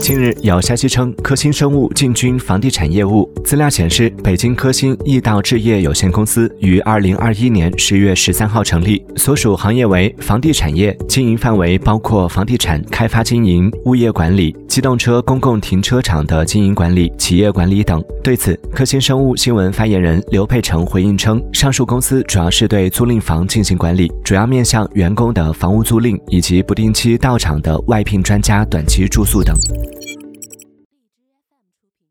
近日有消息称，科兴生物进军房地产业务。资料显示，北京科兴易道置业有限公司于二零二一年十月十三号成立，所属行业为房地产业，经营范围包括房地产开发经营、物业管理、机动车公共停车场的经营管理、企业管理等。对此，科兴生物新闻发言人刘佩成回应称，上述公司主要是对租赁房进行管理，主要面向员工的房屋租赁以及不定期到场的外聘专家短期住宿当荔枝 fm 出品